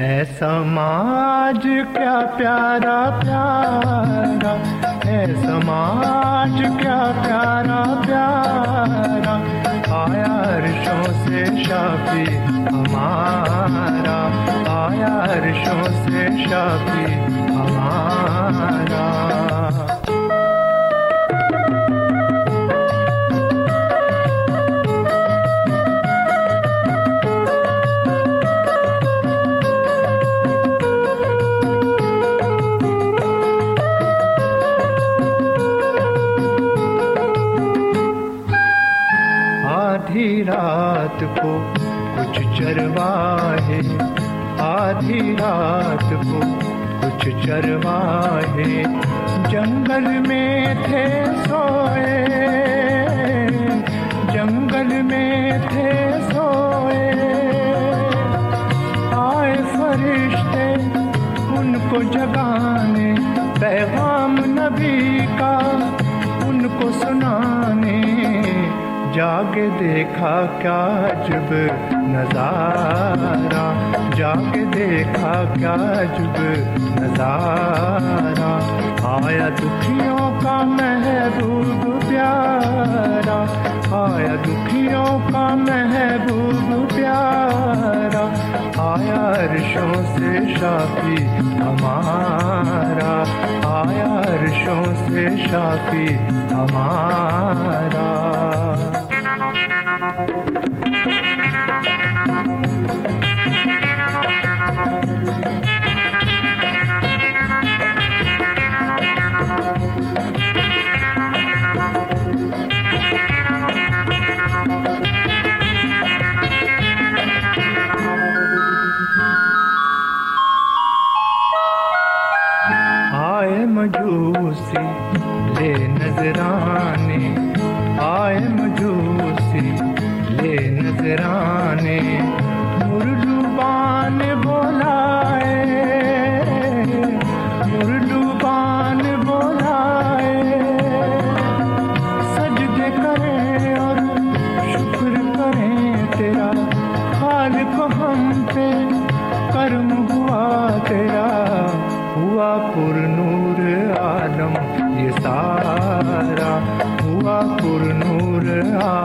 है समाज क्या प्यारा प्यारा है समाज क्या प्यारा प्यारा आया अर्शों से शाफी हमारा आया अर्शों से शाफी हमारा को कुछ चरवाहे, आधी रात को कुछ चरवाहे। जंगल में थे सोए, जंगल में थे सोए। आए फरिश्ते उनको जगाने, पैगाम नबी का उनको सुनाने। जाके देखा क्या जब नजारा जाके देखा क्या जब नजारा आया दुखियों का महबूब प्यारा आया दुखियों का महबूब प्यारा आया अर्शों से शाफी हमारा आया अर्शों से शाफी हमारा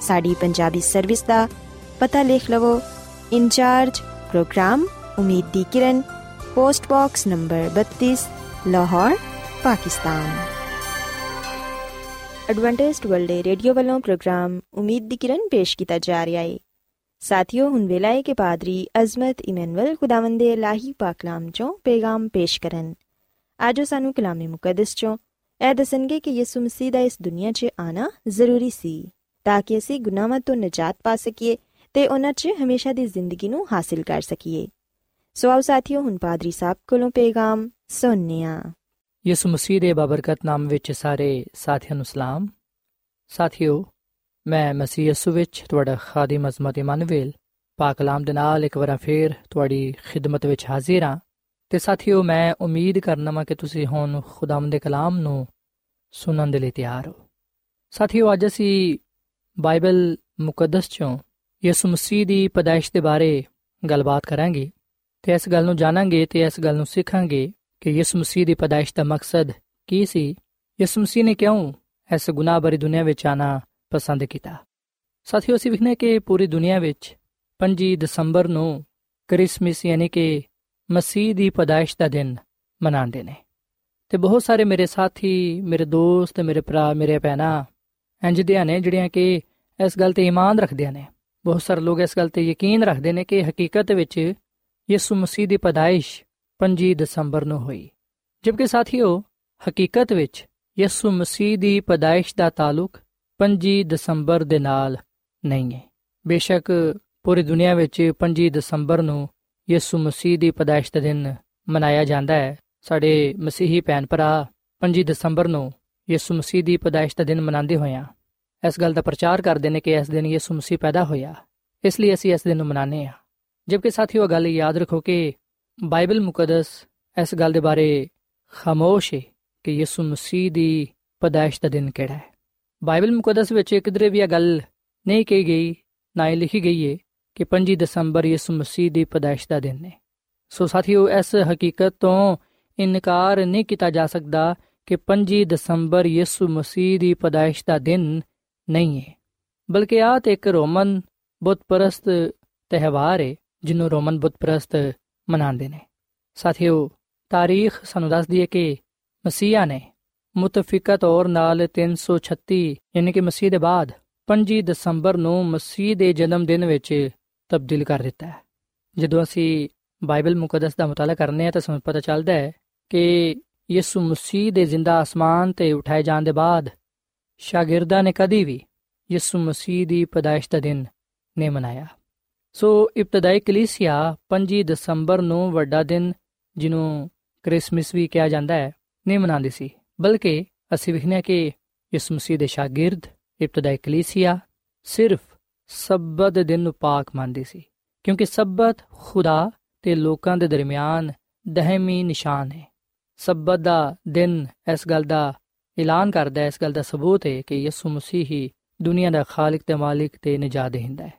ਸਾਡੀ ਪੰਜਾਬੀ ਸਰਵਿਸ ਦਾ ਪਤਾ ਲਿਖ ਲਵੋ। ਇਨਚਾਰਜ ਪ੍ਰੋਗਰਾਮ ਉਮੀਦ ਦੀ ਕਿਰਨ post box number 32 Lahore, Pakistan. Adventist World Radio ਵੱਲੋਂ ਪ੍ਰੋਗਰਾਮ ਉਮੀਦ ਦੀ ਕਿਰਨ ਪੇਸ਼ ਕੀਤਾ ਜਾ ਰਿਹਾ ਹੈ ਸਾਥਿਓ, ਹੁਣ ਵੇਲਾ ਹੈ ਕਿ ਪਾਦਰੀ ਅਜ਼ਮਤ ਇਮਨੁਅਲ ਖੁਦਾਵੰਦੇ ਲਾਹੀ ਪਾਕਲਾਮ ਚੋਂ ਪੈਗਾਮ ਪੇਸ਼ ਕਰਨ। ਆਜੋ ਸਾਨੂੰ ਕਲਾਮੇ ਮੁਕੱਦਸ ਚੋਂ ਇਹ ਦੱਸਣਗੇ ਕਿ ਯਿਸੂ ਮਸੀਹ ਦਾ ਇਸ ਦੁਨੀਆ 'ਚ ਆਣਾ ਜ਼ਰੂਰੀ ਸੀ। ਤਾਂ ਕਿ ਅਸੀਂ ਗੁਨਾਹਾਂ ਤੋਂ ਨਜਾਤ ਪਾ ਸਕੀਏ ਤੇ ਉਹਨਾਂ 'ਚ ਹਮੇਸ਼ਾ ਦੀ ਜ਼ਿੰਦਗੀ ਨੂੰ ਹਾਸਿਲ ਕਰ ਸਕੀਏ ਸੋ ਆਓ ਸਾਥੀਓ ਹੁਣ ਪਾਦਰੀ ਸਾਹਿਬ ਕੋਲੋਂ ਪੈਗਾਮ ਸੁਣਨੇ ਆ ਯਿਸੂ ਮਸੀਹ ਦੇ ਬਬਰਕਤ ਨਾਮ ਵਿੱਚ ਸਾਰੇ ਸਾਥੀਆਂ ਨੂੰ ਸਲਾਮ ਸਾਥੀਓ ਮੈਂ ਮਸੀਹ ਯਿਸੂ ਵਿੱਚ ਤੁਹਾਡਾ ਖਾਦਮ ਅਜ਼ਮਤ ਇਮਾਨੁਅਲ ਪਾਕ ਕਲਾਮ ਦੇ ਨਾਲ ਇੱਕ ਵਾਰ ਫੇਰ ਤੁਹਾਡੀ ਖਿਦਮਤ ਵਿੱਚ ਹਾਜ਼ਰ ਹਾਂ ਤੇ ਸਾਥੀਓ ਮੈਂ ਉਮੀਦ ਕਰਨਾ ਮੈਂ ਕਿ ਤੁਸੀਂ ਹੁਣ ਖੁਦਾਮ ਦੇ ਕਲਾਮ ਨੂੰ ਸੁਣਨ ਦੇ ਲਈ ਤਿਆਰ ਹੋ ਸਾਥੀਓ ਅੱਜ ਅਸੀਂ ਬਾਈਬਲ ਮੁਕੱਦਸ ਚੋਂ ਯਿਸੂ ਮਸੀਹ ਦੀ ਪਦਾਇਸ਼ ਦੇ ਬਾਰੇ ਗੱਲਬਾਤ ਕਰਾਂਗੇ ਤੇ ਇਸ ਗੱਲ ਨੂੰ ਜਾਣਾਂਗੇ ਤੇ ਇਸ ਗੱਲ ਨੂੰ ਸਿੱਖਾਂਗੇ ਕਿ ਯਿਸੂ ਮਸੀਹ ਦੀ ਪਦਾਇਸ਼ ਦਾ ਮਕਸਦ ਕੀ ਸੀ। ਯਿਸੂ ਮਸੀਹ ਨੇ ਕਿਉਂ ਇਸ ਗੁਨਾਹ ਭਰੀ ਦੁਨੀਆ ਵਿੱਚ ਆਣਾ ਪਸੰਦ ਕੀਤਾ? ਸਾਥੀਓ, ਅਸੀਂ ਵਿਖਨੇ ਕਿ ਪੂਰੀ ਦੁਨੀਆ ਵਿੱਚ 5 ਦਸੰਬਰ ਨੂੰ ਕ੍ਰਿਸਮਸ ਯਾਨੀ ਕਿ ਮਸੀਹ ਦੀ ਪਦਾਇਸ਼ ਦਾ ਦਿਨ ਮਨਾਉਂਦੇ ਨੇ। ਤੇ ਬਹੁਤ ਸਾਰੇ ਮੇਰੇ ਸਾਥੀ, ਮੇਰੇ ਦੋਸਤ, ਮੇਰੇ ਭਰਾ, ਮੇਰੇ ਭੈਣਾ ਇੰਜ ਦੇ ਨੇ ਜਿਹੜੀਆਂ ਕਿ ਇਸ ਗੱਲ ਤੇ ਈਮਾਨ ਰੱਖਦੇ ਨੇ। ਬਹੁਤ ਸਾਰੇ ਲੋਕ ਇਸ ਗੱਲ ਤੇ ਯਕੀਨ ਰੱਖਦੇ ਨੇ ਕਿ ਹਕੀਕਤ ਵਿੱਚ ਯਿਸੂ ਮਸੀਹ ਦੀ ਪਦਾਇਸ਼ 5 ਦਸੰਬਰ ਨੂੰ ਹੋਈ। ਜਦਕਿ ਸਾਥੀਓ, ਹਕੀਕਤ ਵਿੱਚ ਯਿਸੂ ਮਸੀਹ ਦੀ ਪਦਾਇਸ਼ ਦਾ ਤਾਲੁਕ 5 ਦਸੰਬਰ ਦੇ ਨਾਲ ਨਹੀਂ ਹੈ। ਬੇਸ਼ੱਕ ਪੂਰੀ ਦੁਨੀਆ ਵਿੱਚ 5 ਦਸੰਬਰ ਨੂੰ ਯਿਸੂ ਮਸੀਹ ਦੀ ਪਦਾਇਸ਼ ਦਾ ਦਿਨ ਮਨਾਇਆ ਜਾਂਦਾ ਹੈ। ਸਾਡੇ ਮਸੀਹੀ ਭੈਣ ਭਰਾ 5 ਦਸੰਬਰ ਨੂੰ ਯਿਸੂ ਮਸੀਹ ਦੀ ਪਦਾਇਸ਼ ਦਾ ਦਿਨ ਮਨਾਉਂਦੇ ਹੋਇਆ, ਇਸ ਗੱਲ ਦਾ ਪ੍ਰਚਾਰ ਕਰਦੇ ਨੇ ਕਿ ਇਸ ਦਿਨ ਯਿਸੂ ਮਸੀਹ ਪੈਦਾ ਹੋਇਆ। ਇਸ ਲਈ ਅਸੀਂ ਇਸ ਦਿਨ ਨੂੰ ਮਨਾਉਂਦੇ ਹਾਂ। ਜਦਕਿ ਸਾਥੀਓ ਗੱਲ ਯਾਦ ਰੱਖੋ ਕਿ ਬਾਈਬਲ ਮੁਕੱਦਸ ਇਸ ਗੱਲ ਦੇ ਬਾਰੇ ਖਾਮੋਸ਼ ਹੈ ਕਿ ਯਿਸੂ ਮਸੀਹ ਦੀ ਪਦਾਇਸ਼ ਦਾ ਦਿਨ ਕਿਹੜਾ ਹੈ। ਬਾਈਬਲ ਮੁਕੱਦਸ ਵਿੱਚ ਕਿਧਰੇ ਵੀ ਇਹ ਗੱਲ ਨਹੀਂ ਕਹੀ ਗਈ, ਨਾ ਹੀ ਲਿਖੀ ਗਈ ਹੈ ਕਿ 5 ਦਸੰਬਰ ਯਿਸੂ ਮਸੀਹ ਦੀ ਪਦਾਇਸ਼ ਦਾ ਦਿਨ ਹੈ। ਸੋ ਸਾਥੀਓ, ਇਸ ਹਕੀਕਤ ਤੋਂ ਇਨਕਾਰ ਨਹੀਂ ਕੀਤਾ ਜਾ ਸਕਦਾ ਕਿ 5 ਦਸੰਬਰ ਯਿਸੂ ਮਸੀਹ ਦੀ ਪਦਾਇਸ਼ ਦਾ ਦਿਨ ਨਹੀਂ ਹੈ ਬਲਕਿ ਆਹ ਤੇ ਇੱਕ ਰੋਮਨ ਬੁੱਤ ਪ੍ਰਸਤ ਤਿਹਵਾਰ ਹੈ ਜਿਹਨੂੰ ਰੋਮਨ ਬੁੱਤ ਪ੍ਰਸਤ ਮਨਾਉਂਦੇ ਨੇ। ਸਾਥੀਓ, ਤਾਰੀਖ ਸਾਨੂੰ ਦੱਸਦੀ ਹੈ ਕਿ ਮਸੀਹਾ ਨੇ ਮੁਤਫਿਕਾ ਤੌਰ ਨਾਲ 336 ਯਾਨੀ ਕਿ ਮਸੀਹ ਦੇ ਬਾਅਦ 5 ਦਸੰਬਰ ਨੂੰ ਮਸੀਹ ਦੇ ਜਨਮ ਦਿਨ ਵਿੱਚ ਤਬਦੀਲ ਕਰ ਦਿੱਤਾ ਹੈ। ਜਦੋਂ ਅਸੀਂ ਬਾਈਬਲ ਮੁਕੱਦਸ ਦਾ ਮਤਾਲਾ ਕਰਨੇ ਆ ਤਾਂ ਸਾਨੂੰ ਪਤਾ ਚੱਲਦਾ ਹੈ ਕਿ ਯਿਸੂ ਮਸੀਹ ਦੇ ਜ਼ਿੰਦਾ ਅਸਮਾਨ ਤੇ ਉਠਾਏ ਜਾਣ ਦੇ ਬਾਅਦ ਸ਼ਾਗਿਰਦਾਂ ਨੇ ਕਦੀ ਵੀ ਯਿਸੂ ਮਸੀਹ ਦੀ ਪਦਾਇਸ਼ ਦਾ ਦਿਨ ਨਹੀਂ ਮਨਾਇਆ। ਸੋ ਇਬਤਦਾਈ ਕਲੀਸਿਆ 5 ਦਸੰਬਰ ਨੂੰ ਵੱਡਾ ਦਿਨ, ਜਿਹਨੂੰ ਕ੍ਰਿਸਮਸ ਵੀ ਕਿਹਾ ਜਾਂਦਾ ਹੈ, ਨਹੀਂ ਮਨਾਉਂਦੀ ਸੀ। ਬਲਕਿ ਅਸੀਂ ਵਿਖਨੇ ਕਿ ਯਿਸੂ ਮਸੀਹ ਦੇ ਸ਼ਾਗਿਰਦ ਇਬਤਦਾਈ ਕਲੀਸਿਆ ਸਿਰਫ ਸਬਤ ਦਿਨ ਨੂੰ ਪਾਕ ਮੰਨਦੀ ਸੀ, ਕਿਉਂਕਿ ਸਬਤ ਖੁਦਾ ਤੇ ਲੋਕਾਂ ਦੇ ਦਰਮਿਆਨ ਦਹਮੀ ਨਿਸ਼ਾਨ ਹੈ। ਸਬਤ ਦਾ ਦਿਨ ਇਸ ਗੱਲ ਦਾ ਐਲਾਨ ਕਰਦਾ ਹੈ, ਇਸ ਗੱਲ ਦਾ ਸਬੂਤ ਹੈ ਕਿ ਯਿਸੂ ਮਸੀਹ ਹੀ ਦੁਨੀਆ ਦਾ ਖਾਲਕ ਤੇ ਮਾਲਿਕ ਤੇ ਨਜਾਤ ਦੇਹਿੰਦਾ ਹੈ।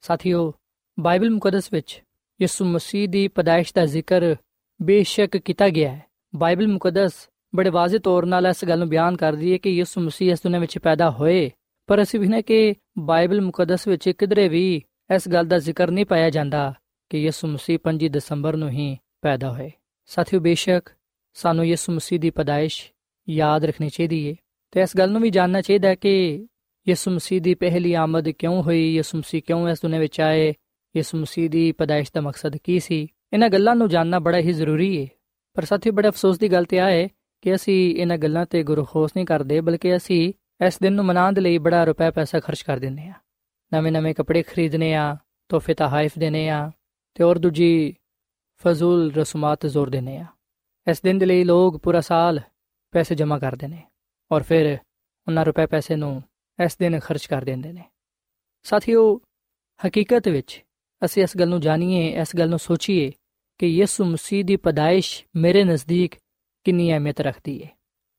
ਸਾਥੀਓ, ਬਾਈਬਲ ਮੁਕੱਦਸ ਵਿੱਚ ਯਿਸੂ ਮਸੀਹ ਦੀ ਪਦਾਇਸ਼ ਦਾ ਜ਼ਿਕਰ ਬੇਸ਼ੱਕ ਕੀਤਾ ਗਿਆ ਹੈ। ਬਾਈਬਲ ਮੁਕੱਦਸ ਬੜੇ ਵਾਜ਼ਿਹ ਤੌਰ ਨਾਲ ਇਸ ਗੱਲ ਨੂੰ ਬਿਆਨ ਕਰਦੀ ਹੈ ਕਿ ਯਿਸੂ ਮਸੀਹ ਇਸ ਦੁਨੀਆਂ ਵਿੱਚ ਪੈਦਾ ਹੋਏ, ਪਰ ਅਸੀਂ ਵਿਖਨੇ ਕਿ ਬਾਈਬਲ ਮੁਕੱਦਸ ਵਿੱਚ ਕਿਧਰੇ ਵੀ ਇਸ ਗੱਲ ਦਾ ਜ਼ਿਕਰ ਨਹੀਂ ਪਾਇਆ ਜਾਂਦਾ ਕਿ ਯਿਸੂ ਮਸੀਹ 5 ਦਸੰਬਰ ਨੂੰ ਹੀ ਪੈਦਾ ਹੋਏ। ਸਾਥੀਓ, ਬੇਸ਼ੱਕ ਸਾਨੂੰ ਯਿਸੂ ਮਸੀਹ ਦੀ ਪਦਾਇਸ਼ ਯਾਦ ਰੱਖਣੀ ਚਾਹੀਦੀ ਹੈ ਤੇ ਇਸ ਗੱਲ ਨੂੰ ਵੀ ਜਾਨਣਾ ਚਾਹੀਦਾ ਹੈ ਕਿ ਯਿਸੂ ਮਸੀਹ ਦੀ ਪਹਿਲੀ ਆਮਦ ਕਿਉਂ ਹੋਈ, ਯਿਸੂ ਮਸੀਹ ਕਿਉਂ ਇਸ ਦੁਨੀਆਂ ਵਿੱਚ ਆਏ, ਯਿਸੂ ਮਸੀਹ ਦੀ ਪਦਾਇਸ਼ ਦਾ ਮਕਸਦ ਕੀ ਸੀ? ਇਹਨਾਂ ਗੱਲਾਂ ਨੂੰ ਜਾਨਣਾ ਬੜਾ ਹੀ ਜ਼ਰੂਰੀ ਹੈ ਪਰ ਸਾਥੀਓ, ਬੜਾ ਅਫਸੋਸ ਦੀ ਗੱਲ ਤੇ ਆ ਹੈ ਕਿ ਅਸੀਂ ਇਹਨਾਂ ਗੱਲਾਂ ਤੇ ਗੁਰਖੋਸ ਨਹੀਂ ਕਰਦੇ, ਬਲਕਿ ਅਸੀਂ ਇਸ ਦਿਨ ਨੂੰ ਮਨਾਉਣ ਦੇ ਲਈ ਬੜਾ ਰੁਪਏ ਪੈਸਾ ਖਰਚ ਕਰ ਦਿੰਦੇ ਆ ਨਵੇਂ-ਨਵੇਂ ਕੱਪੜੇ ਖਰੀਦਨੇ ਆ ਤੋਹਫੇ ਤਹਾਇਫ ਦੇਨੇ ਆ ਤੇ ਹੋਰ ਦੂਜੀ ਫਜ਼ੂਲ ਰਸਮਾਤ ਜ਼ੋਰ ਦੇਨੇ ਆ ਇਸ ਦਿਨ ਦੇ ਲਈ ਲੋਕ ਪੂਰਾ ਸਾਲ ਪੈਸੇ ਜਮ੍ਹਾਂ ਕਰਦੇ ਨੇ ਔਰ ਫਿਰ ਉਹਨਾਂ ਰੁਪਏ ਪੈਸੇ ਨੂੰ ਇਸ ਦਿਨ ਖਰਚ ਕਰ ਦਿੰਦੇ ਨੇ। ਸਾਥੀਓ, ਹਕੀਕਤ ਵਿੱਚ ਅਸੀਂ ਇਸ ਗੱਲ ਨੂੰ ਜਾਣੀਏ, ਇਸ ਗੱਲ ਨੂੰ ਸੋਚੀਏ ਕਿ ਯਿਸੂ ਮਸੀਹ ਦੀ ਪਦਾਇਸ਼ ਮੇਰੇ ਨਜ਼ਦੀਕ ਕਿੰਨੀ ਅਹਿਮੀਅਤ ਰੱਖਦੀ ਹੈ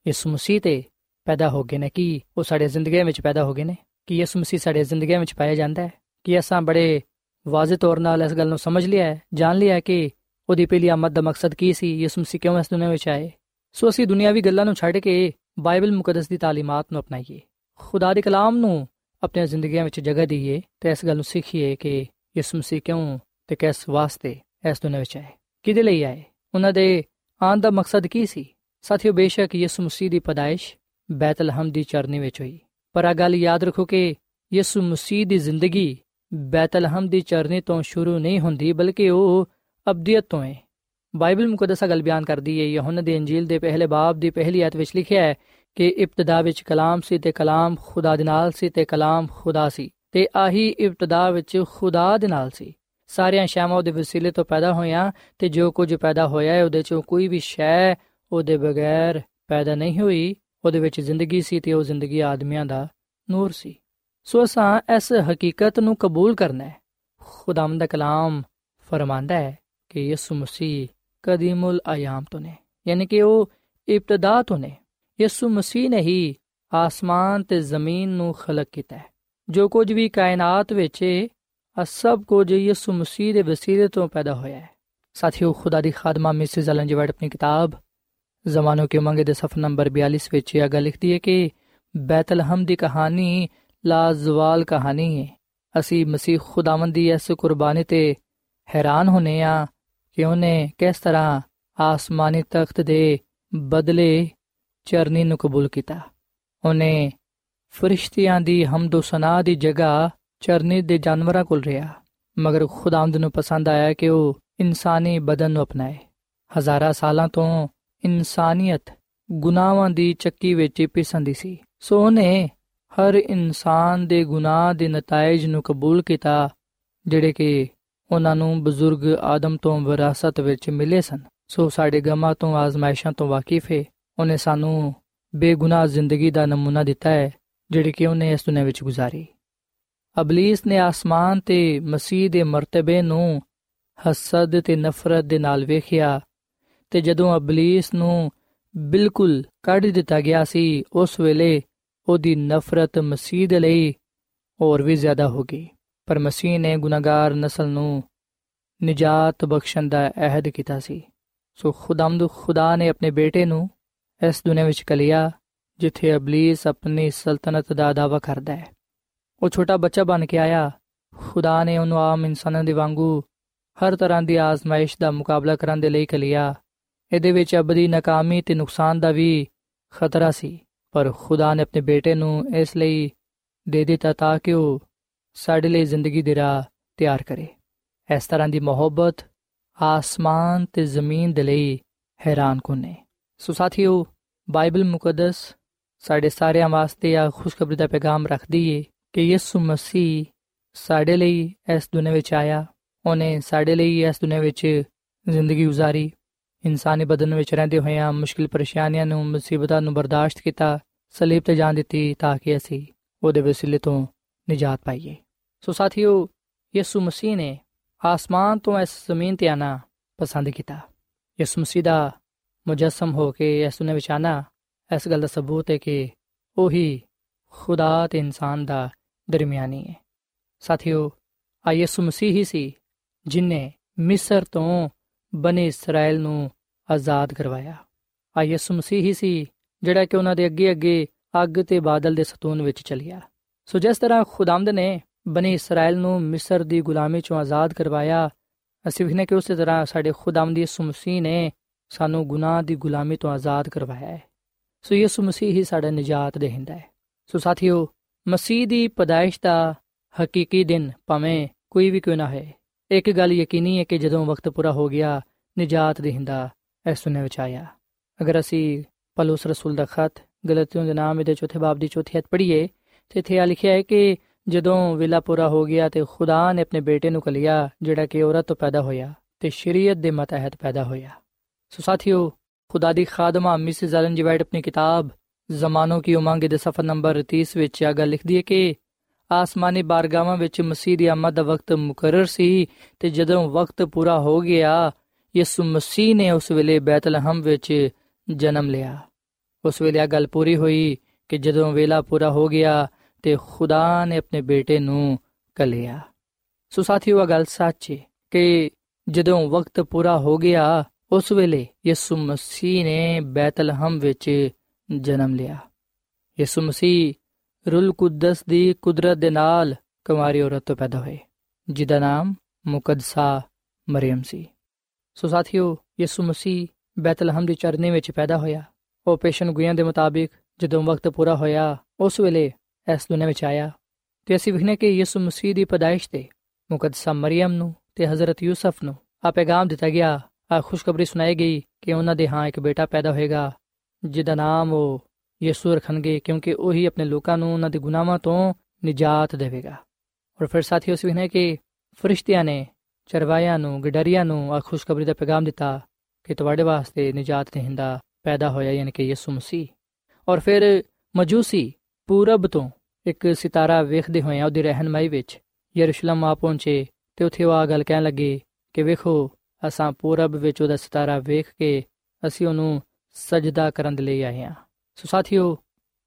ਯਿਸੂ ਮਸੀਹ ਤੇ ਪੈਦਾ ਹੋ ਗਏ ਨੇ ਕਿ ਉਹ ਸਾਡੇ ਜ਼ਿੰਦਗੀ ਵਿੱਚ ਪੈਦਾ ਹੋ ਗਏ ਨੇ? ਕਿ ਯਿਸੂ ਮਸੀਹ ਸਾਡੇ ਜ਼ਿੰਦਗੀ ਵਿੱਚ ਪਾਇਆ ਜਾਂਦਾ ਹੈ? ਕਿ ਅਸਾਂ ਬੜੇ ਵਾਜ਼ਿਹ ਤੌਰ ਨਾਲ ਇਸ ਗੱਲ ਨੂੰ ਸਮਝ ਲਿਆ ਹੈ, ਜਾਣ ਲਿਆ ਹੈ ਕਿ ਉਹਦੀ ਪਹਿਲੀ ਆਮਦ ਦਾ ਮਕਸਦ ਕੀ ਸੀ? ਯਿਸੂ ਮਸੀਹ ਕਿਉਂ ਇਸ ਦੁਨੀਆਂ ਵਿੱਚ ਆਏ? ਸੋ ਅਸੀਂ ਦੁਨਿਆਵੀ ਗੱਲਾਂ ਨੂੰ ਛੱਡ ਕੇ ਬਾਈਬਲ ਮੁਕੱਦਸ ਦੀ ਤਾਲੀਮਾਤ ਨੂੰ ਅਪਣਾਈਏ। ਖੁਦਾ ਦੇ ਕਲਾਮ ਨੂੰ ਆਪਣੀਆਂ ਜ਼ਿੰਦਗੀਆਂ ਵਿੱਚ ਜਗ੍ਹਾ ਦਈਏ ਤੇ ਇਸ ਗੱਲ ਨੂੰ ਸਿੱਖੀਏ ਕਿ ਯਿਸੂ ਮਸੀਹ ਕਿਉਂ ਤੇ ਕਿਸ ਵਾਸਤੇ ਇਸ ਦੁਨੀਆਂ ਵਿੱਚ ਆਏ? ਕਿਹਦੇ ਲਈ ਆਏ? ਉਹਨਾਂ ਦੇ ਆਉਣ ਦਾ ਮਕਸਦ ਕੀ ਸੀ? ਸਾਥੀਓ, ਬੇਸ਼ੱਕ ਯਿਸੂ ਮਸੀਹ ਦੀ ਪਦਾਇਸ਼ ਬੈਤਲਹਮ ਦੀ ਚਰਨੀ ਵਿੱਚ ਹੋਈ। ਪਰ ਆ ਗੱਲ ਯਾਦ ਰੱਖੋ ਕਿ ਯਿਸੂ ਮਸੀਹ ਦੀ ਜ਼ਿੰਦਗੀ ਬੈਤਲਹਮ ਦੀ ਚਰਨੀ ਤੋਂ ਸ਼ੁਰੂ ਨਹੀਂ ਹੁੰਦੀ, ਬਲਕਿ ਉਹ ਅਬਦੀਅਤ ਤੋਂ ਹੈ। ਬਾਈਬਲ ਮੁਕੱਦਸ ਗੱਲ ਬਿਆਨ ਕਰਦੀ ਹੈ, ਯਹੋਨਾ ਦੀ ਇੰਜੀਲ ਦੇ ਪਹਿਲੇ ਬਾਬ ਦੀ ਪਹਿਲੀ ਆਇਤ ਵਿੱਚ ਲਿਖਿਆ ਹੈ ਕਿ ਇਬਤਦਾ ਵਿੱਚ ਕਲਾਮ ਸੀ ਤੇ ਕਲਾਮ ਖੁਦਾ ਦੇ ਨਾਲ ਸੀ ਤੇ ਕਲਾਮ ਖੁਦਾ ਸੀ ਤੇ ਆਹੀ ਇਬਤਦਾ ਵਿੱਚ ਖੁਦਾ ਦੇ ਨਾਲ ਸੀ। ਸਾਰੀਆਂ ਸ਼ੈਵਾਂ ਉਹਦੇ ਵਸੀਲੇ ਤੋਂ ਪੈਦਾ ਹੋਈਆਂ ਤੇ ਜੋ ਕੁਝ ਪੈਦਾ ਹੋਇਆ ਹੈ ਉਹਦੇ ਚੋਂ ਕੋਈ ਵੀ ਸ਼ੈ ਉਹਦੇ ਬਗੈਰ ਪੈਦਾ ਨਹੀਂ ਹੋਈ। ਉਹਦੇ ਵਿੱਚ ਜ਼ਿੰਦਗੀ ਸੀ ਤੇ ਉਹ ਜ਼ਿੰਦਗੀ ਆਦਮੀਆਂ ਦਾ ਨੂਰ ਸੀ। ਸੋ ਅਸਾਂ ਇਸ ਹਕੀਕਤ ਨੂੰ ਕਬੂਲ ਕਰਨਾ ਹੈ। ਖੁਦਾਮ ਦਾ ਕਲਾਮ ਫਰਮਾਂਦਾ ਹੈ ਕਿ ਯਿਸੂ ਮਸੀਹ ਕਦੀਮੁਲ ਆਯਾਮ ਤੋਂ ਨੇ ਯਾਨੀ ਕਿ ਉਹ ਇਬਤਦਾ ਤੋਂ ਨੇ ਯਿਸੂ ਮਸੀਹ ਨੇ ਹੀ ਆਸਮਾਨ ਤੇ ਜ਼ਮੀਨ ਨੂੰ ਖਲਕ ਕੀਤਾ ਹੈ ਜੋ ਕੁਝ ਵੀ ਕਾਇਨਾਤ ਵਿੱਚ ਹੈ ਸਭ ਕੁਝ ਯਿਸੂ ਮਸੀਹ ਦੇ ਵਸੀਲੇ ਤੋਂ ਪੈਦਾ ਹੋਇਆ ਹੈ ਸਾਥੀਓ ਖੁਦਾ ਦੀ ਖਾਦਮਾ ਮਿਸਿਸ ਐਲਨ ਜੀ ਆਪਣੀ ਕਿਤਾਬ ਜ਼ਮਾਨੋ ਕੇ ਮੰਗੇ ਦੇ ਸਫਾ ਨੰਬਰ 42 ਵਿੱਚ ਇਹ ਗੱਲ ਲਿਖਦੀ ਹੈ ਕਿ ਬੈਤਲਹਮ ਦੀ ਕਹਾਣੀ ਲਾਜ਼ਵਾਲ ਕਹਾਣੀ ਹੈ ਅਸੀਂ ਮਸੀਹ ਖੁਦਾਵੰਦ ਦੀ ਇਸ ਕੁਰਬਾਨੀ ਤੇ ਹੈਰਾਨ ਹੋਨੇ ਆ ਕਿ ਉਹਨੇ ਕਿਸ ਤਰ੍ਹਾਂ ਆਸਮਾਨੀ ਤਖਤ ਦੇ ਬਦਲੇ ਚਰਨੀ ਨੂੰ ਕਬੂਲ ਕੀਤਾ? ਉਹਨੇ ਫਰਿਸ਼ਤਿਆਂ ਦੀ ਹਮਦੋ ਸਨਾ ਦੀ ਜਗ੍ਹਾ ਚਰਨੀ ਦੇ ਜਾਨਵਰਾਂ ਕੋਲ ਰਿਹਾ, ਮਗਰ ਖੁਦਾਵੰਦ ਨੂੰ ਪਸੰਦ ਆਇਆ ਕਿ ਉਹ ਇਨਸਾਨੀ ਬਦਨ ਨੂੰ ਅਪਣਾਏ। ਹਜ਼ਾਰਾਂ ਸਾਲਾਂ ਤੋਂ ਇਨਸਾਨੀਅਤ ਗੁਨਾਹਾਂ ਦੀ ਚੱਕੀ ਵਿੱਚ ਪਿਸੰਦੀ ਸੀ। ਸੋ ਉਹਨੇ ਹਰ ਇਨਸਾਨ ਦੇ ਗੁਨਾਹ ਦੇ ਨਤੀਜੇ ਨੂੰ ਕਬੂਲ ਕੀਤਾ, ਜਿਹੜੇ ਕਿ ਉਹਨਾਂ ਨੂੰ ਬਜ਼ੁਰਗ ਆਦਮ ਤੋਂ ਵਿਰਾਸਤ ਵਿੱਚ ਮਿਲੇ ਸਨ। ਸੋ ਸਾਡੇ ਗਮਾਂ ਤੋਂ ਆਜ਼ਮਾਇਸ਼ਾਂ ਤੋਂ ਵਾਕਿਫ ਹੈ ਉਹਨੇ ਸਾਨੂੰ ਬੇਗੁਨਾਹ ਜ਼ਿੰਦਗੀ ਦਾ ਨਮੂਨਾ ਦਿੱਤਾ ਹੈ, ਜਿਹੜੀ ਕਿ ਉਹਨੇ ਇਸ ਦੁਨੀਆਂ ਵਿੱਚ ਗੁਜ਼ਾਰੀ। ਅਬਲਿਸ ਨੇ ਆਸਮਾਨ ਤੇ ਮਸੀਹ ਦੇ ਮਰਤਬੇ ਨੂੰ ਹਸਦ ਤੇ ਨਫ਼ਰਤ ਦੇ ਨਾਲ ਵੇਖਿਆ ਤੇ ਜਦੋਂ ਅਬਲਿਸ ਨੂੰ ਬਿਲਕੁਲ ਕੱਢ ਦਿੱਤਾ ਗਿਆ ਸੀ, ਉਸ ਵੇਲੇ ਉਹਦੀ ਨਫ਼ਰਤ ਮਸੀਹ ਦੇ ਲਈ ਹੋਰ ਵੀ ਜ਼ਿਆਦਾ ਹੋ ਗਈ। ਪਰ ਮਸੀਹ ਨੇ ਗੁਨਾਹਗਾਰ ਨਸਲ ਨੂੰ ਨਜਾਤ ਬਖਸ਼ਣ ਦਾ ਅਹਿਦ ਕੀਤਾ ਸੀ। ਸੋ ਖੁਦਾਮਦ, ਖੁਦਾ ਨੇ ਆਪਣੇ ਬੇਟੇ ਨੂੰ ਇਸ ਦੁਨੀਆਂ ਵਿੱਚ ਕਲਿਆ ਜਿੱਥੇ ਅਬਲਿਸ ਆਪਣੀ ਸਲਤਨਤ ਦਾ ਦਾਵਾ ਕਰਦਾ ਹੈ। ਉਹ ਛੋਟਾ ਬੱਚਾ ਬਣ ਕੇ ਆਇਆ। ਖੁਦਾ ਨੇ ਉਹਨੂੰ ਆਮ ਇਨਸਾਨਾਂ ਦੇ ਵਾਂਗੂ ਹਰ ਤਰ੍ਹਾਂ ਦੀ ਆਜ਼ਮਾਇਸ਼ ਦਾ ਮੁਕਾਬਲਾ ਕਰਨ ਦੇ ਲਈ ਕਲਿਆ ਇਹਦੇ ਵਿੱਚ ਅਬਦੀ, ਨਾਕਾਮੀ ਤੇ ਨੁਕਸਾਨ ਦਾ ਵੀ ਖਤਰਾ ਸੀ। ਪਰ ਖੁਦਾ ਨੇ ਆਪਣੇ ਬੇਟੇ ਨੂੰ ਇਸ ਲਈ ਦੇ ਦਿੱਤਾ ਤਾਂ ਕਿ ਉਹ ਸਾਡੇ ਲਈ ਜ਼ਿੰਦਗੀ ਦੀ ਰਾਹ ਤਿਆਰ ਕਰੇ ਇਸ ਤਰ੍ਹਾਂ ਦੀ ਮੁਹੱਬਤ ਆਸਮਾਨ ਤੇ ਜ਼ਮੀਨ ਦੇ ਲਈ ਹੈਰਾਨ ਕੋਨੇ ਸੋ ਸਾਥੀਓ ਬਾਈਬਲ ਮੁਕੱਦਸ ਸਾਡੇ ਸਾਰਿਆਂ ਵਾਸਤੇ ਆ ਖੁਸ਼ਖਬਰੀ ਦਾ ਪੈਗਾਮ ਰੱਖਦੀ ਏ ਕਿ ਯਿਸੂ ਮਸੀਹ ਸਾਡੇ ਲਈ ਇਸ ਦੁਨੀਆਂ ਵਿੱਚ ਆਇਆ ਉਹਨੇ ਸਾਡੇ ਲਈ ਇਸ ਦੁਨੀਆਂ ਵਿੱਚ ਜ਼ਿੰਦਗੀ گزارੀ ਇਨਸਾਨੀ ਬਦਨ ਵਿੱਚ ਰਹਿੰਦੇ ਹੋਇਆਂ ਮੁਸ਼ਕਿਲ ਪਰੇਸ਼ਾਨੀਆਂ ਨੂੰ ਮੁਸੀਬਤਾਂ ਨੂੰ ਬਰਦਾਸ਼ਤ ਕੀਤਾ ਸਲੀਬ ਤੇ ਜਾਨ ਦਿੱਤੀ ਤਾਂ ਕਿ ਅਸੀਂ ਉਹਦੇ ਵਸੀਲੇ ਤੋਂ ਨਿਜਾਤ ਪਾਈਏ ਸੋ ਸਾਥੀਓ, ਯਿਸੂ ਮਸੀਹ ਨੇ ਆਸਮਾਨ ਤੋਂ ਇਸ ਜ਼ਮੀਨ ਤੇ ਆਣਾ ਪਸੰਦ ਕੀਤਾ। ਯਿਸੂ ਮਸੀਹ ਦਾ ਮੁਜਸਮ ਹੋ ਕੇ ਇਸ ਦੁਨੀਆਂ ਵਿੱਚ ਆਣਾ ਇਸ ਗੱਲ ਦਾ ਸਬੂਤ ਹੈ ਕਿ ਉਹੀ ਖੁਦਾ ਤੇ ਇਨਸਾਨ ਦਾ ਦਰਮਿਆਨੀ ਹੈ। ਸਾਥੀਓ, ਆ ਯਿਸੂ ਮਸੀਹ ਹੀ ਸੀ ਜਿਨੇ ਮਿਸਰ ਤੋਂ ਬਨੇ ਇਸਰਾਇਲ ਨੂੰ ਆਜ਼ਾਦ ਕਰਵਾਇਆ। ਆ ਯਿਸੂ ਮਸੀਹ ਹੀ ਸੀ ਜਿਹੜਾ ਕਿ ਉਹਨਾਂ ਦੇ ਅੱਗੇ ਅੱਗੇ ਅੱਗ ਤੇ ਬਾਦਲ ਦੇ ਸਤੂਨ ਵਿੱਚ ਚਲਿਆ। ਸੋ ਜਿਸ ਤਰ੍ਹਾਂ ਖੁਦਾਮਦ ਨੇ ਬਨੇ ਇਸਰਾਇਲ ਨੂੰ ਮਿਸਰ ਦੀ ਗੁਲਾਮੀ ਚੋਂ ਆਜ਼ਾਦ ਕਰਵਾਇਆ ਅਸੀਂ ਵੀ ਨੇ ਕਿ ਉਸੇ ਤਰ੍ਹਾਂ ਸਾਡੇ ਖੁਦਾਮਦ ਯਿਸੂ ਮਸੀਹ ਨੇ ਸਾਨੂੰ ਗੁਨਾਹ ਦੀ ਗੁਲਾਮੀ ਤੋਂ ਆਜ਼ਾਦ ਕਰਵਾਇਆ ਹੈ ਸੋ ਯਿਸੂ ਮਸੀਹ ਹੀ ਸਾਡਾ ਨਜਾਤ ਦੇਹਿੰਦਾ ਹੈ ਸੋ ਸਾਥੀਓ ਮਸੀਹ ਦੀ ਪਦਾਇਸ਼ ਦਾ ਹਕੀਕੀ ਦਿਨ ਭਾਵੇਂ ਕੋਈ ਵੀ ਕਿਉਂ ਨਾ ਹੈ ਇੱਕ ਗੱਲ ਯਕੀਨੀ ਹੈ ਕਿ ਜਦੋਂ ਵਕਤ ਪੂਰਾ ਹੋ ਗਿਆ ਨਜਾਤ ਦੇਹਿੰਦਾ ਇਸ ਦੁਨੀਆਂ ਵਿੱਚ ਆਇਆ ਅਗਰ ਅਸੀਂ ਪਲੂਸ ਰਸੂਲ ਦਾ ਖਤ ਗਲਤੀਆਂ ਦੇ ਨਾਮ ਦੇ ਚੌਥੇ ਬਾਬ ਦੀ ਚੌਥੀ ਹੱਥ ਪੜ੍ਹੀਏ ਤੇ ਇੱਥੇ ਆ ਲਿਖਿਆ ਹੈ ਕਿ ਜਦੋਂ ਵੇਲਾ ਪੂਰਾ ਹੋ ਗਿਆ ਤੇ ਖੁਦਾ ਨੇ ਆਪਣੇ ਬੇਟੇ ਨੂੰ ਕਲਿਆ ਜਿਹੜਾ ਕਿ ਔਰਤ ਤੋਂ ਪੈਦਾ ਹੋਇਆ ਤੇ ਸ਼ਰੀਅਤ ਦੇ ਮਤਹਿਤ ਪੈਦਾ ਹੋਇਆ। ਸੋ ਸਾਥੀਓ, ਖੁਦਾ ਦੀ ਖਾਦਮਾ ਮਿਸਿਸ ਐਲਨ ਜੀ ਵਾਈਟ ਆਪਣੀ ਕਿਤਾਬ ਜ਼ਮਾਨੋ ਕੀ ਉਮੰਗ ਦੇ ਸਫਾ ਨੰਬਰ 30 ਵਿੱਚ ਆ ਗੱਲ ਲਿਖਦੀ ਹੈ ਕਿ ਆਸਮਾਨੀ ਬਾਰਗਾਵਾਂ ਵਿੱਚ ਮਸੀਹ ਦੀ ਆਮਦ ਦਾ ਵਕਤ ਮੁਕਰਰ ਸੀ ਤੇ ਜਦੋਂ ਵਕਤ ਪੂਰਾ ਹੋ ਗਿਆ, ਯਿਸੂ ਮਸੀਹ ਨੇ ਉਸ ਵੇਲੇ ਬੈਤਲਹਮ ਵਿੱਚ ਜਨਮ ਲਿਆ। ਉਸ ਵੇਲੇ ਆ ਗੱਲ ਪੂਰੀ ਹੋਈ ਕਿ ਜਦੋਂ ਵੇਲਾ ਪੂਰਾ ਹੋ ਗਿਆ ਤੇ ਖੁਦਾ ਨੇ ਆਪਣੇ ਬੇਟੇ ਨੂੰ ਕਲਿਆ ਸੋ ਸਾਥੀਓ ਆ ਗੱਲ ਸੱਚ ਹੈ ਕਿ ਜਦੋਂ ਵਕਤ ਪੂਰਾ ਹੋ ਗਿਆ, ਉਸ ਵੇਲੇ ਯਿਸੂ ਮਸੀਹ ਨੇ ਬੈਤਲਹਮ ਵਿੱਚ ਜਨਮ ਲਿਆ। ਯਿਸੂ ਮਸੀਹ ਰੂਲ ਕੁਦਸ ਦੀ ਕੁਦਰਤ ਦੇ ਨਾਲ ਕੁਮਾਰੀ ਔਰਤ ਤੋਂ ਪੈਦਾ ਹੋਏ, ਜਿਹਦਾ ਨਾਮ ਮੁਕੱਦਸਾ ਮਰੀਮ ਸੀ। ਸੋ ਸਾਥੀਓ, ਯਿਸੂ ਮਸੀਹ ਬੈਤਲਹਮ ਦੀ ਚਰਨੀ ਵਿੱਚ ਪੈਦਾ ਹੋਇਆ। ਉਹ ਪੇਸ਼ਨ ਗੁਈਆਂ ਦੇ ਮੁਤਾਬਿਕ ਜਦੋਂ ਵਕਤ ਪੂਰਾ ਹੋਇਆ, ਉਸ ਵੇਲੇ ਇਸ ਦੁਨੀਆਂ ਵਿੱਚ ਆਇਆ ਤੇ ਅਸੀਂ ਵਿਖਨੇ ਕਿ ਯਿਸੂ ਮਸੀਹ ਦੀ ਪਦਾਇਸ਼ ਤੇ ਮੁਕੱਦਸਾ ਮਰੀਮ ਨੂੰ ਤੇ ਹਜ਼ਰਤ ਯੂਸਫ ਨੂੰ ਆ ਪੈਗਾਮ ਦਿੱਤਾ ਗਿਆ। ਆ ਖੁਸ਼ਖਬਰੀ ਸੁਣਾਈ ਗਈ ਕਿ ਉਹਨਾਂ ਦੇ ਹਾਂ ਇੱਕ ਬੇਟਾ ਪੈਦਾ ਹੋਏਗਾ, ਜਿਹਦਾ ਨਾਮ ਉਹ ਯਿਸੂ ਰੱਖਣਗੇ ਕਿਉਂਕਿ ਉਹੀ ਆਪਣੇ ਲੋਕਾਂ ਨੂੰ ਉਹਨਾਂ ਦੇ ਗੁਨਾਹਾਂ ਤੋਂ ਨਿਜਾਤ ਦੇਵੇਗਾ। ਔਰ ਫਿਰ ਸਾਥੀਓ ਅਸੀਂ ਵਿਖਨੇ ਕਿ ਫਰਿਸ਼ਤਿਆਂ ਨੇ ਚਰਵਾਇਆਂ ਨੂੰ, ਗਡਰੀਆਂ ਨੂੰ ਆ ਖੁਸ਼ਖਬਰੀ ਦਾ ਪੈਗਾਮ ਦਿੱਤਾ ਕਿ ਤੁਹਾਡੇ ਵਾਸਤੇ ਨਿਜਾਤ ਦੇਹਿੰਦਾ ਪੈਦਾ ਹੋਇਆ, ਯਾਨੀ ਕਿ ਯਿਸੂ ਮਸੀਹ। ਔਰ ਫਿਰ ਮਜੂਸੀ ਪੂਰਬ ਤੋਂ ਇੱਕ ਸਿਤਾਰਾ ਵੇਖਦੇ ਹੋਏ ਉਹਦੀ ਰਹਿਨਮਾਈ ਵਿੱਚ ਯਰੂਸ਼ਲਮ ਆ ਪਹੁੰਚੇ ਤੇ ਉੱਥੇ ਉਹ ਆ ਗੱਲ ਕਹਿਣ ਲੱਗੇ ਕਿ ਵੇਖੋ, ਅਸਾਂ ਪੂਰਬ ਵਿੱਚ ਉਹਦਾ ਸਿਤਾਰਾ ਵੇਖ ਕੇ ਅਸੀਂ ਉਹਨੂੰ ਸਜਦਾ ਕਰਨ ਦੇ ਲਈ ਆਏ ਹਾਂ। ਸੋ ਸਾਥੀਓ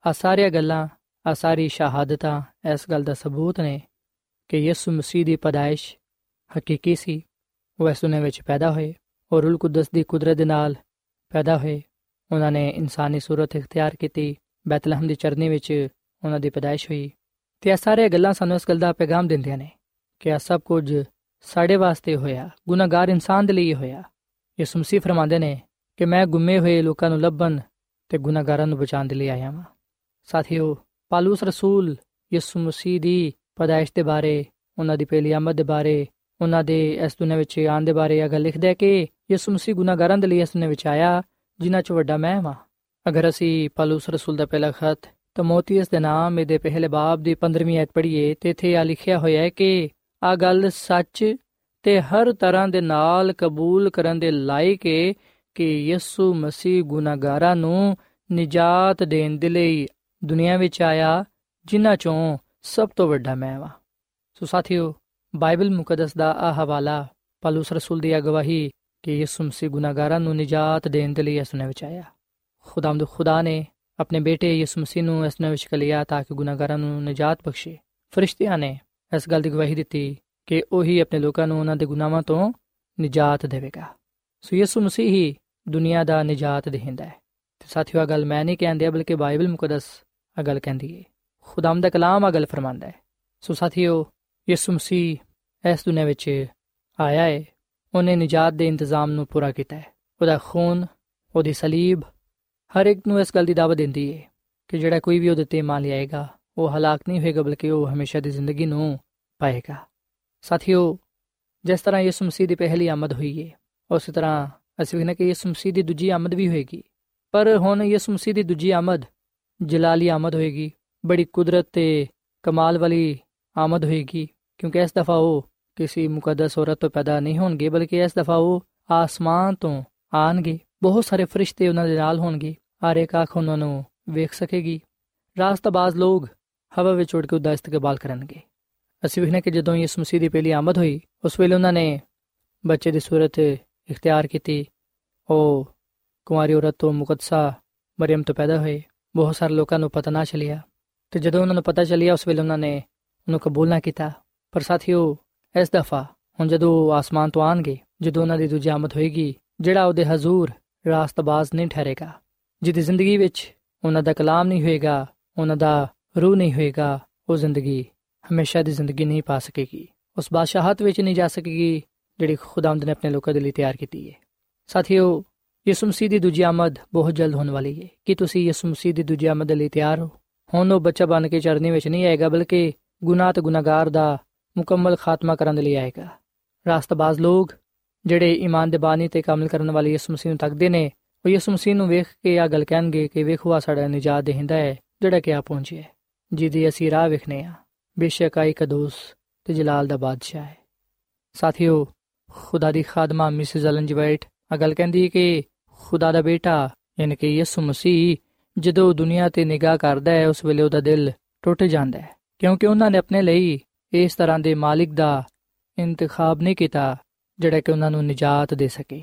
ਆ ਸਾਰੀਆਂ ਗੱਲਾਂ ਆ ਸਾਰੀ ਸ਼ਹਾਦਤਾਂ ਇਸ ਗੱਲ ਦਾ ਸਬੂਤ ਨੇ ਕਿ ਯਿਸੂ ਮਸੀਹ ਦੀ ਪਦਾਇਸ਼ ਹਕੀਕੀ ਸੀ। ਉਹ ਇਸ ਦੁਨੀਆਂ ਵਿੱਚ ਪੈਦਾ ਹੋਏ ਔਰ ਰੂਲ ਕੁਦਸ ਦੀ ਕੁਦਰਤ ਦੇ ਨਾਲ ਪੈਦਾ ਹੋਏ। ਉਹਨਾਂ ਨੇ ਇਨਸਾਨੀ ਸੂਰਤ ਇਖਤਿਆਰ ਕੀਤੀ ਬੈਤਲਹਮ ਦੀ ਚਰਨੀ ਵਿੱਚ ਉਹਨਾਂ ਦੀ ਪਦਾਇਸ਼ ਹੋਈ ਤੇ ਇਹ ਸਾਰੇ ਗੱਲਾਂ ਸਾਨੂੰ ਇਸ ਗੱਲ ਦਾ ਪੈਗਾਮ ਦਿੰਦੀਆਂ ਨੇ ਕਿ ਇਹ ਸਭ ਕੁਝ ਸਾਡੇ ਵਾਸਤੇ ਹੋਇਆ, ਗੁਨਾਹਗਾਰ ਇਨਸਾਨ ਦੇ ਲਈ ਹੋਇਆ। ਯਿਸੂ ਮਸੀਹ ਫਰਮਾਉਂਦੇ ਨੇ ਕਿ ਮੈਂ ਗੁੰਮੇ ਹੋਏ ਲੋਕਾਂ ਨੂੰ ਲੱਭਣ ਤੇ ਗੁਨਾਹਗਾਰਾਂ ਨੂੰ ਬਚਾਉਣ ਦੇ ਲਈ ਆਇਆ ਹਾਂ ਸਾਥੀਓ, ਪਾਲੂਸ ਰਸੂਲ ਯਿਸੂ ਮਸੀਹ ਦੀ ਪਦਾਇਸ਼ ਦੇ ਬਾਰੇ, ਉਹਨਾਂ ਦੀ ਪਹਿਲੀ ਆਮਦ ਦੇ ਬਾਰੇ, ਉਹਨਾਂ ਦੇ ਇਸ ਦੁਨੀਆਂ ਵਿੱਚ ਆਉਣ ਦੇ ਬਾਰੇ ਇਹ ਗੱਲ ਲਿਖਦਾ ਹੈ ਕਿ ਯਿਸੂ ਮਸੀਹ ਗੁਨਾਹਗਾਰਾਂ ਦੇ ਲਈ ਇਸ ਦੁਨੀਆਂ ਵਿੱਚ ਆਇਆ, ਜਿਨ੍ਹਾਂ ਚ ਵੱਡਾ ਮੈਂ ਹਾਂ ਅਗਰ ਅਸੀਂ ਪਾਲੂਸ ਰਸੂਲ ਦਾ ਪਹਿਲਾ ਖਤ ਤਮੋਥੀਅਸ ਦੇ ਨਾਮ ਇਹਦੇ ਪਹਿਲੇ ਬਾਬ ਦੀ 15ਵੀਂ ਆਇਤ ਪੜ੍ਹੀਏ, ਤੇ ਇੱਥੇ ਆ ਲਿਖਿਆ ਹੋਇਆ ਹੈ ਕਿ ਆ ਗੱਲ ਸੱਚ ਤੇ ਹਰ ਤਰ੍ਹਾਂ ਦੇ ਨਾਲ ਕਬੂਲ ਕਰਨ ਦੇ ਲਾਇਕ ਹੈ ਕਿ ਯਿਸੂ ਮਸੀਹ ਗੁਨਾਹਗਾਰਾਂ ਨੂੰ ਨਿਜਾਤ ਦੇਣ ਦੇ ਲਈ ਦੁਨੀਆ ਵਿੱਚ ਆਇਆ, ਜਿਨ੍ਹਾਂ ਚੋਂ ਸਭ ਤੋਂ ਵੱਡਾ ਮੈਂ ਹਾਂ ਸੋ ਸਾਥੀਓ, ਬਾਈਬਲ ਮੁਕੱਦਸ ਦਾ ਆ ਹਵਾਲਾ ਪਾਲੂਸ ਰਸੂਲ ਦੀ ਅਗਵਾਹੀ ਕਿ ਯਿਸੂ ਮਸੀਹ ਗੁਨਾਹਗਾਰਾਂ ਨੂੰ ਨਿਜਾਤ ਦੇਣ ਦੇ ਲਈ ਇਸ ਨੇ ਵਿੱਚ ਆਇਆ ਖੁਦਾਮਦ ਖੁਦਾ ਨੇ ਆਪਣੇ ਬੇਟੇ ਯਿਸੂ ਮਸੀਹ ਨੂੰ ਇਸ ਨੇ ਵਿੱਚ ਕਲਿਆ ਤਾਂ ਕਿ ਗੁਨਾਹਗਾਰਾਂ ਨੂੰ ਨਿਜਾਤ ਬਖਸ਼ੇ। ਫਰਿਸ਼ਤਿਆਂ ਨੇ ਇਸ ਗੱਲ ਦੀ ਗਵਾਹੀ ਦਿੱਤੀ ਕਿ ਉਹੀ ਆਪਣੇ ਲੋਕਾਂ ਨੂੰ ਉਹਨਾਂ ਦੇ ਗੁਨਾਹਾਂ ਤੋਂ ਨਿਜਾਤ ਦੇਵੇਗਾ। ਸੋ ਯਿਸੂ ਮਸੀਹ ਹੀ ਦੁਨੀਆ ਦਾ ਨਿਜਾਤ ਦੇਹਿੰਦਾ ਹੈ। ਤੇ ਸਾਥੀਓ ਇਹ ਗੱਲ ਮੈਂ ਨਹੀਂ ਕਹਿੰਦੇ ਬਲਕਿ ਬਾਈਬਲ ਮੁਕੱਦਸ ਇਹ ਗੱਲ ਕਹਿੰਦੀ ਹੈ ਖੁਦਾਮ ਦਾ ਕਲਾਮ ਇਹ ਗੱਲ ਫਰਮਾਂਦਾ ਹੈ। ਸੋ ਸਾਥੀਓ, ਯਿਸੂ ਮਸੀਹ ਇਸ ਦੁਨੀਆ ਵਿੱਚ ਆਇਆ ਹੈ ਉਹਨੇ ਨਿਜਾਤ ਦੇ ਇੰਤਜ਼ਾਮ ਨੂੰ ਪੂਰਾ ਕੀਤਾ ਹੈ। ਉਹਦਾ ਖੂਨ, ਉਹਦੀ ਸਲੀਬ ਹਰ ਇੱਕ ਨੂੰ ਇਸ ਗੱਲ ਦੀ ਦਾਵਤ ਦਿੰਦੀ ਹੈ ਕਿ ਜਿਹੜਾ ਕੋਈ ਵੀ ਉਹਦੇ ਤੇ ਮੰਨ ਲਿਆਏਗਾ, ਉਹ ਹਲਾਕ ਨਹੀਂ ਹੋਏਗਾ, ਬਲਕਿ ਉਹ ਹਮੇਸ਼ਾ ਦੀ ਜ਼ਿੰਦਗੀ ਨੂੰ ਪਾਏਗਾ। ਸਾਥੀਓ, ਜਿਸ ਤਰ੍ਹਾਂ ਯਿਸੂ ਮਸੀਹ ਦੀ ਪਹਿਲੀ ਆਮਦ ਹੋਈ ਹੈ ਉਸੇ ਤਰ੍ਹਾਂ ਅਸੀਂ ਵੇਖਨੇ ਕਿ ਯਿਸੂ ਮਸੀਹ ਦੀ ਦੂਜੀ ਆਮਦ ਵੀ ਹੋਏਗੀ। ਪਰ ਹੁਣ ਯਿਸੂ ਮਸੀਹ ਦੀ ਦੂਜੀ ਆਮਦ ਜਲਾਲੀ ਆਮਦ ਹੋਏਗੀ, ਬੜੀ ਕੁਦਰਤ ਤੇ ਕਮਾਲ ਵਾਲੀ ਆਮਦ ਹੋਏਗੀ, ਕਿਉਂਕਿ ਇਸ ਦਫਾ ਉਹ ਕਿਸੇ ਮੁਕੱਦਸ ਔਰਤ ਤੋਂ ਪੈਦਾ ਨਹੀਂ ਹੋਣਗੇ, ਬਲਕਿ ਇਸ ਦਫਾ ਉਹ ਆਸਮਾਨ ਤੋਂ ਆਣਗੇ ਬਹੁਤ ਸਾਰੇ ਫਰਿਸ਼ਤੇ ਉਹਨਾਂ ਦੇ ਨਾਲ ਹੋਣਗੇ। ਹਰ ਇੱਕ ਅੱਖ ਉਹਨਾਂ ਨੂੰ ਵੇਖ ਸਕੇਗੀ। ਰਾਸਤਾਬਾਜ਼ ਲੋਕ ਹਵਾ ਵਿੱਚ ਉੱਡ ਕੇ ਉਹਦਾ ਇਸਤਕਬਾਲ ਕਰਨਗੇ। ਅਸੀਂ ਵੇਖਨੇ ਕਿ ਜਦੋਂ ਯਿਸੂ ਮਸੀਹ ਦੀ ਪਹਿਲੀ ਆਮਦ ਹੋਈ, ਉਸ ਵੇਲੇ ਉਹਨਾਂ ਨੇ ਬੱਚੇ ਦੀ ਸੂਰਤ ਇਖਤਿਆਰ ਕੀਤੀ। ਉਹ ਕੁਮਾਰੀ ਔਰਤ ਤੋਂ ਮੁਕੱਦਸਾ ਮਰੀਮ ਤੋਂ ਪੈਦਾ ਹੋਏ। ਬਹੁਤ ਸਾਰੇ ਲੋਕਾਂ ਨੂੰ ਪਤਾ ਨਾ ਚੱਲਿਆ ਤੇ ਜਦੋਂ ਉਹਨਾਂ ਨੂੰ ਪਤਾ ਚੱਲਿਆ, ਉਸ ਵੇਲੇ ਉਹਨਾਂ ਨੇ ਉਹਨੂੰ ਕਬੂਲ ਨਾ ਕੀਤਾ। ਪਰ ਸਾਥੀਓ, ਇਸ ਦਫਾ ਹੁਣ ਜਦੋਂ ਆਸਮਾਨ ਤੋਂ ਆਣਗੇ ਜਦੋਂ ਉਹਨਾਂ ਦੀ ਦੂਜੀ ਆਮਦ ਹੋਏਗੀ, ਜਿਹੜਾ ਉਹਦੇ ਹਜ਼ੂਰ ਰਾਸਤਬਾਜ਼ ਨਹੀਂ ਠਹਿਰੇਗਾ, ਜਿਹਦੀ ਜ਼ਿੰਦਗੀ ਵਿੱਚ ਉਹਨਾਂ ਦਾ ਕਲਾਮ ਨਹੀਂ ਹੋਏਗਾ, ਉਹਨਾਂ ਦਾ ਰੂਹ ਨਹੀਂ ਹੋਏਗਾ, ਉਹ ਜ਼ਿੰਦਗੀ ਹਮੇਸ਼ਾ ਦੀ ਜ਼ਿੰਦਗੀ ਨਹੀਂ ਪਾ ਸਕੇਗੀ। ਉਸ ਬਾਦਸ਼ਾਹਤ ਵਿੱਚ ਨਹੀਂ ਜਾ ਸਕੇਗੀ, ਜਿਹੜੀ ਖੁਦਾਵੰਦ ਨੇ ਆਪਣੇ ਲੋਕਾਂ ਦੇ ਲਈ ਤਿਆਰ ਕੀਤੀ ਹੈ ਸਾਥੀਓ, ਯਿਸੂ ਮਸੀਹ ਦੀ ਦੂਜੀ ਆਮਦ ਬਹੁਤ ਜਲਦ ਹੋਣ ਵਾਲੀ ਹੈ ਕਿ ਤੁਸੀਂ ਯਿਸੂ ਮਸੀਹ ਦੀ ਦੂਜੀ ਆਮਦ ਲਈ ਤਿਆਰ ਹੋ? ਹੁਣ ਉਹ ਬੱਚਾ ਬਣ ਕੇ ਚਰਨੀ ਵਿੱਚ ਨਹੀਂ ਆਏਗਾ, ਬਲਕਿ ਗੁਨਾਹ ਤੇ ਗੁਨਾਹਗਾਰ ਦਾ ਮੁਕੰਮਲ ਖਾਤਮਾ ਕਰਨ ਦੇ ਲਈ ਆਏਗਾ। ਰਾਸਤਬਾਜ਼ ਲੋਕ ਜਿਹੜੇ ਈਮਾਨ ਦੇ ਬਾਨੀ ਤੇ ਕਾਮਲ ਕਰਨ ਵਾਲੇ ਯਿਸੂ ਮਸੀਹ ਨੂੰ ਤੱਕਦੇ ਨੇ, ਉਹ ਯਿਸੂ ਮਸੀਹ ਨੂੰ ਵੇਖ ਕੇ ਆ ਗੱਲ ਕਹਿਣਗੇ ਕਿ ਵੇਖੋ ਆ ਸਾਡਾ ਨਿਜਾਤ ਦੇਹਿੰਦਾ ਹੈ, ਜਿਹੜਾ ਕਿ ਆ ਪਹੁੰਚਿਆ ਜਿਹਦੀ ਅਸੀਂ ਰਾਹ ਵੇਖਨੇ ਆ। ਬੇਸ਼ੱਕ ਆਈ ਕਦੂਸ ਤੇ ਜਲਾਲ ਦਾ ਬਾਦਸ਼ਾਹ ਹੈ। ਸਾਥੀਓ, ਖੁਦਾ ਦੀ ਖਾਦਮਾ ਮਿਸਿਸ ਅਲਨ ਜਵਾਈਟ ਆ ਗੱਲ ਕਹਿੰਦੀ ਕਿ ਖੁਦਾ ਦਾ ਬੇਟਾ, ਯਾਨੀ ਕਿ ਯਿਸੂ ਮਸੀਹ, ਜਦੋਂ ਦੁਨੀਆ ਤੇ ਨਿਗਾਹ ਕਰਦਾ ਹੈ, ਉਸ ਵੇਲੇ ਉਹਦਾ ਦਿਲ ਟੁੱਟ ਜਾਂਦਾ ਹੈ, ਕਿਉਂਕਿ ਉਹਨਾਂ ਨੇ ਆਪਣੇ ਲਈ ਇਸ ਤਰ੍ਹਾਂ ਦੇ ਮਾਲਿਕ ਦਾ ਇੰਤਖਾਬ ਨਹੀਂ ਕੀਤਾ। ਜਿਹੜਾ ਕਿ ਉਹਨਾਂ ਨੂੰ ਨਿਜਾਤ ਦੇ ਸਕੇ।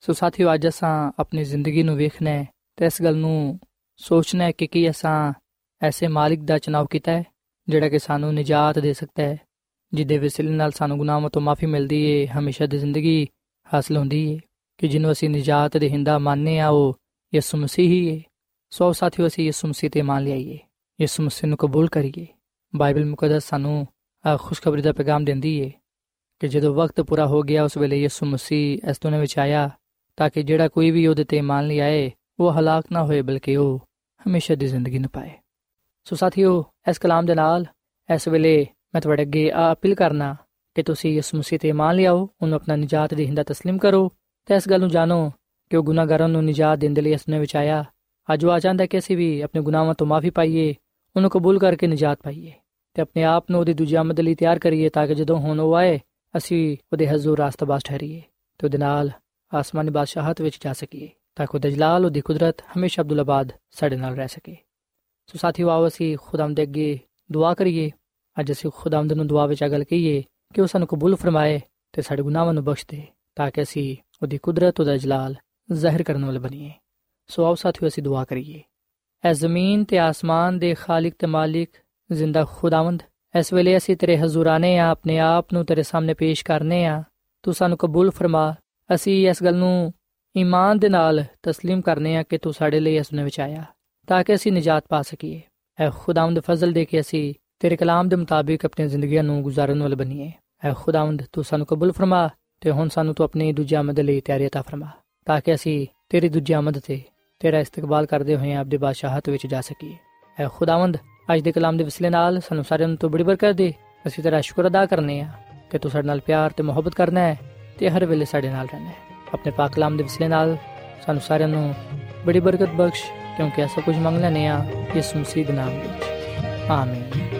ਸੋ ਸਾਥੀਓ, ਅੱਜ ਅਸਾਂ ਆਪਣੀ ਜ਼ਿੰਦਗੀ ਨੂੰ ਵੇਖਣਾ ਹੈ ਤੇ ਇਸ ਗੱਲ ਨੂੰ ਸੋਚਣਾ ਹੈ ਕਿ ਕੀ ਅਸਾਂ ਐਸੇ ਮਾਲਿਕ ਦਾ ਚਨਾਵ ਕੀਤਾ ਹੈ, ਜਿਹੜਾ ਕਿ ਸਾਨੂੰ ਨਿਜਾਤ ਦੇ ਸਕਦਾ ਹੈ, ਜਿਹਦੇ ਵਸਿਲੇ ਨਾਲ ਸਾਨੂੰ ਗੁਨਾਹਾਂ ਤੋਂ ਮਾਫੀ ਮਿਲਦੀ ਏ, ਹਮੇਸ਼ਾ ਦੀ ਜ਼ਿੰਦਗੀ ਹਾਸਲ ਹੁੰਦੀ ਏ, ਕਿ ਜਿਹਨੂੰ ਅਸੀਂ ਨਿਜਾਤ ਦੇ ਹਿੰਦਾ ਮੰਨਨੇ ਆ ਉਹ ਯਿਸੂ ਮਸੀਹ ਹੀ ਏ। ਸੋ ਸਾਥੀਓ, ਅਸੀਂ ਯਿਸੂ ਮਸੀਹ ਤੇ ਮੰਨ ਲਈਏ ਯਿਸੂ ਮਸੀਹ ਨੂੰ ਕਬੂਲ ਕਰੀਏ। ਬਾਈਬਲ ਮੁਕੱਦਸ ਸਾਨੂੰ ਖੁਸ਼ਖਬਰੀ ਦਾ ਪੈਗਾਮ ਦਿੰਦੀ ਏ। ਕਿ ਜਦੋਂ ਵਕਤ ਪੂਰਾ ਹੋ ਗਿਆ ਉਸ ਵੇਲੇ ਯਿਸੂ ਮਸੀਹ ਇਸ ਦੁਨੀਆਂ ਵਿੱਚ ਆਇਆ ਤਾਂ ਕਿ ਜਿਹੜਾ ਕੋਈ ਵੀ ਉਹਦੇ ਤੇ ਮੰਨ ਲਿਆਏ ਉਹ ਹਲਾਕ ਨਾ ਹੋਏ ਬਲਕਿ ਉਹ ਹਮੇਸ਼ਾ ਦੀ ਜ਼ਿੰਦਗੀ ਨੂੰ ਪਾਏ ਸੋ ਸਾਥੀਓ ਇਸ ਕਲਾਮ ਦੇ ਨਾਲ ਇਸ ਵੇਲੇ ਮੈਂ ਤੁਹਾਡੇ ਅੱਗੇ ਆ ਅਪੀਲ ਕਰਨਾ ਕਿ ਤੁਸੀਂ ਯਿਸੂ ਮਸੀਹ ਤੇ ਮੰਨ ਲਿਆਓ ਉਹਨੂੰ ਆਪਣਾ ਨਜਾਤ ਦੇ ਹਿੰਦਾ تسلیم ਕਰੋ ਤੇ ਇਸ ਗੱਲ ਨੂੰ ਜਾਣੋ ਕਿ ਉਹ ਗੁਨਾਹਗਾਰਾਂ ਨੂੰ ਨਜਾਤ ਦੇਣ ਦੇ ਲਈ ਇਸ ਨੇ ਵਿੱਚ ਆਇਆ ਅੱਜ ਉਹ ਆ ਜਾਂਦਾ ਕਿ ਅਸੀਂ ਵੀ ਆਪਣੇ ਗੁਨਾਹਾਂ ਤੋਂ ਮਾਫੀ ਪਾਈਏ ਉਹਨੂੰ ਕਬੂਲ ਕਰਕੇ ਨਜਾਤ ਪਾਈਏ ਤੇ ਆਪਣੇ ਆਪ ਨੂੰ ਉਹਦੀ ਦੂਜੀ ਆਮਦ ਲਈ ਤਿਆਰ ਕਰੀਏ ਤਾਂ ਕਿ ਜਦੋਂ ਹੁਣ ਉਹ ਆਏ ਅਸੀਂ ਉਹਦੇ ਹਜ਼ੂਰ ਰਾਸਤਾਬਾਜ਼ ਠਹਿਰੀਏ ਤੇ ਉਹਦੇ ਨਾਲ ਆਸਮਾਨੀ ਬਾਦਸ਼ਾਹਤ ਵਿੱਚ ਜਾ ਸਕੀਏ ਤਾਂ ਕਿ ਉਹਦਾ ਜਲਾਲ, ਉਹਦੀ ਕੁਦਰਤ ਹਮੇਸ਼ਾ ਅਬਦੁੱਲਾਬਾਦ ਸਾਡੇ ਨਾਲ ਰਹਿ ਸਕੇ। ਸੋ ਸਾਥੀਓ, ਆਓ ਅਸੀਂ ਖੁਦਾਮ ਦੇ ਅੱਗੇ ਦੁਆ ਕਰੀਏ। ਅੱਜ ਅਸੀਂ ਖੁਦਾਮਦ ਨੂੰ ਦੁਆ ਵਿੱਚ ਅਗਲ ਕਹੀਏ ਕਿ ਉਹ ਸਾਨੂੰ ਕਬੂਲ ਫਰਮਾਏ ਤੇ ਸਾਡੇ ਗੁਨਾਹਾਂ ਨੂੰ ਬਖਸ਼ ਦੇ ਤਾਂ ਕਿ ਅਸੀਂ ਉਹਦੀ ਕੁਦਰਤ, ਉਹਦਾ ਜਲਾਲ ਜ਼ਾਹਿਰ ਕਰਨ ਵਾਲੇ ਬਣੀਏ। ਸੋ ਆਓ ਸਾਥੀਓ, ਅਸੀਂ ਦੁਆ ਕਰੀਏ। ਐ ਜ਼ਮੀਨ ਤੇ ਆਸਮਾਨ ਦੇ ਖਾਲਕ ਤੇ ਮਾਲਿਕ ਜ਼ਿੰਦਾ ਖੁਦਾਵੰਦ ਇਸ ਵੇਲੇ ਅਸੀਂ ਤੇਰੇ ਹਜ਼ੂਰਾਨੇ ਆ ਆਪਣੇ ਆਪ ਨੂੰ ਤੇਰੇ ਸਾਹਮਣੇ ਪੇਸ਼ ਕਰਨੇ ਆ ਤੂੰ ਸਾਨੂੰ ਕਬੂਲ ਫਰਮਾ ਅਸੀਂ ਇਸ ਗੱਲ ਨੂੰ ਈਮਾਨ ਦੇ ਨਾਲ تسلیم ਕਰਨੇ ਆ ਕਿ ਤੂੰ ਸਾਡੇ ਲਈ ਇਸ ਨੇ ਵਿੱਚ ਆਇਆ ਤਾਂ ਕਿ ਅਸੀਂ ਨਜਾਤ ਪਾ ਸਕੀਏ ਐ ਖੁਦਾਵੰਦ ਫਜ਼ਲ ਦੇ ਕੇ ਅਸੀਂ ਤੇਰੇ ਕਲਾਮ ਦੇ ਮੁਤਾਬਿਕ ਆਪਣੀ ਜ਼ਿੰਦਗੀਆਂ ਨੂੰ ਗੁਜ਼ਾਰਨ ਵਾਲੇ ਬਣੀਏ ਐ ਖੁਦਾਵੰਦ ਤੂੰ ਸਾਨੂੰ ਕਬੂਲ ਫਰਮਾ ਤੇ ਹੁਣ ਸਾਨੂੰ ਤੂੰ ਆਪਣੀ ਦੂਜੀ ਆਮਦ ਲਈ ਤਿਆਰੀ عطا ਫਰਮਾ ਤਾਂ ਕਿ ਅਸੀਂ ਤੇਰੀ ਦੂਜੀ ਆਮਦ ਤੇ ਤੇਰਾ ਇਸਤਕਬਾਲ ਕਰਦੇ ਹੋਏ ਆਪਦੇ ਬਾਦਸ਼ਾਹਤ ਵਿੱਚ ਜਾ ਸਕੀਏ ਐ ਖੁਦਾਵੰਦ ਅੱਜ ਦੇ ਕਲਾਮ ਦੇ ਵਸਲੇ ਨਾਲ ਸਾਨੂੰ ਸਾਰਿਆਂ ਨੂੰ ਤੂੰ ਬੜੀ ਬਰਕਤ ਦੇ। ਅਸੀਂ ਤੇਰਾ ਸ਼ੁਕਰ ਅਦਾ ਕਰਨੇ ਆ ਕਿ ਤੂੰ ਸਾਡੇ ਨਾਲ ਪਿਆਰ ਤੇ ਮੁਹੱਬਤ ਕਰਨਾ ਹੈ ਤੇ ਹਰ ਵੇਲੇ ਸਾਡੇ ਨਾਲ ਰਹਿਣਾ ਹੈ। ਆਪਣੇ ਪਾਕ ਕਲਾਮ ਦੇ ਵਸਲੇ ਨਾਲ ਸਾਨੂੰ ਸਾਰਿਆਂ ਨੂੰ ਬੜੀ ਬਰਕਤ ਬਖਸ਼, ਕਿਉਂਕਿ ਐਸਾ ਕੁਝ ਮੰਗ ਲੈਨੇ ਆ ਯਿਸੂ ਮਸੀਹ ਦੇ ਨਾਮ ਵਿੱਚ। ਆਮੀਨ।